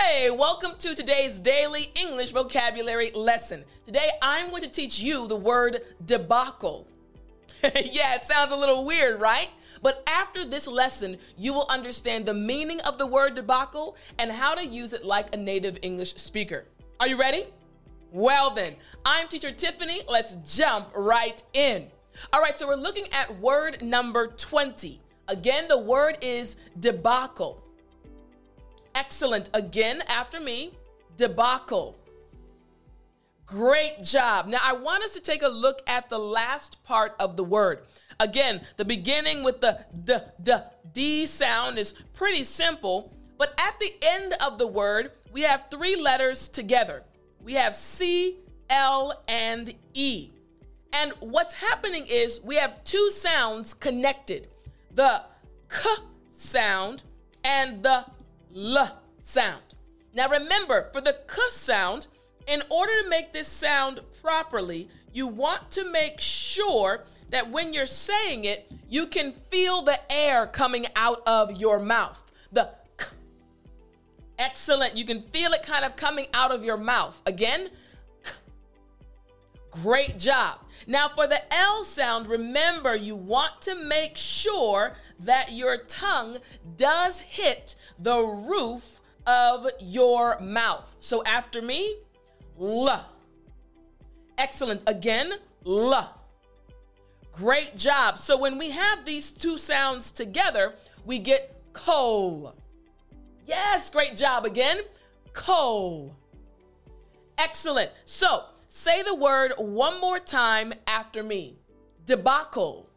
Hey, welcome to today's daily English vocabulary lesson. Today I'm going to teach you the word debacle. yeah, it sounds a little weird, right? But after this lesson, you will understand the meaning of the word debacle and how to use it like a native English speaker. Are you ready? Well, then, I'm teacher Tiffany. Let's jump right in. All right, so we're looking at word number 20. Again, the word is debacle. Excellent. Again, after me, debacle. Great job. Now, I want us to take a look at the last part of the word. Again, the beginning with the d, d, d sound is pretty simple, but at the end of the word, we have three letters together. We have C, L, and E. And what's happening is we have two sounds connected the k sound and the l sound. Now remember, for the k sound, in order to make this sound properly, you want to make sure that when you're saying it, you can feel the air coming out of your mouth. The k. Excellent. You can feel it kind of coming out of your mouth. Again. Great job. Now, for the L sound, remember you want to make sure that your tongue does hit the roof of your mouth. So after me, L. Excellent. Again, L. Great job. So when we have these two sounds together, we get coal. Yes, great job again. Coal. Excellent. So say the word one more time after me debacle.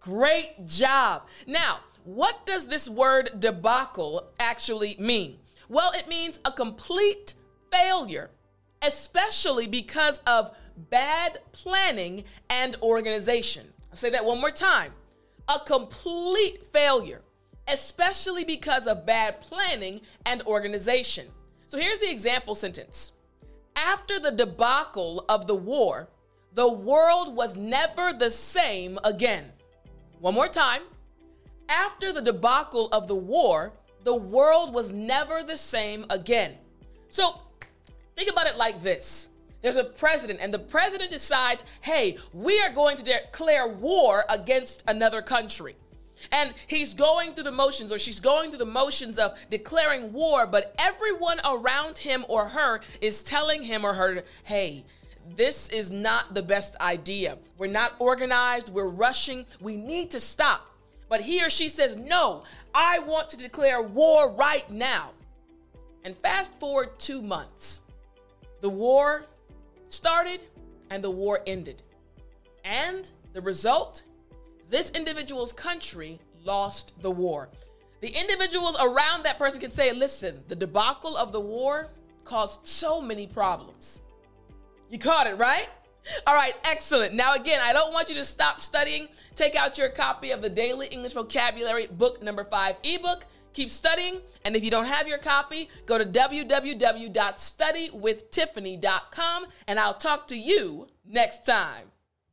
Great job. Now, what does this word debacle actually mean? Well, it means a complete failure, especially because of bad planning and organization. I'll say that one more time. A complete failure, especially because of bad planning and organization. So here's the example sentence After the debacle of the war, the world was never the same again. One more time. After the debacle of the war, the world was never the same again. So think about it like this there's a president, and the president decides, hey, we are going to declare war against another country. And he's going through the motions, or she's going through the motions of declaring war, but everyone around him or her is telling him or her, hey, this is not the best idea. We're not organized, we're rushing, we need to stop. But he or she says, no, I want to declare war right now. And fast forward two months. The war started and the war ended. And the result this individual's country lost the war. The individuals around that person can say, listen, the debacle of the war caused so many problems. You caught it, right? All right, excellent. Now, again, I don't want you to stop studying. Take out your copy of the Daily English Vocabulary Book Number Five ebook. Keep studying. And if you don't have your copy, go to www.studywithtiffany.com and I'll talk to you next time.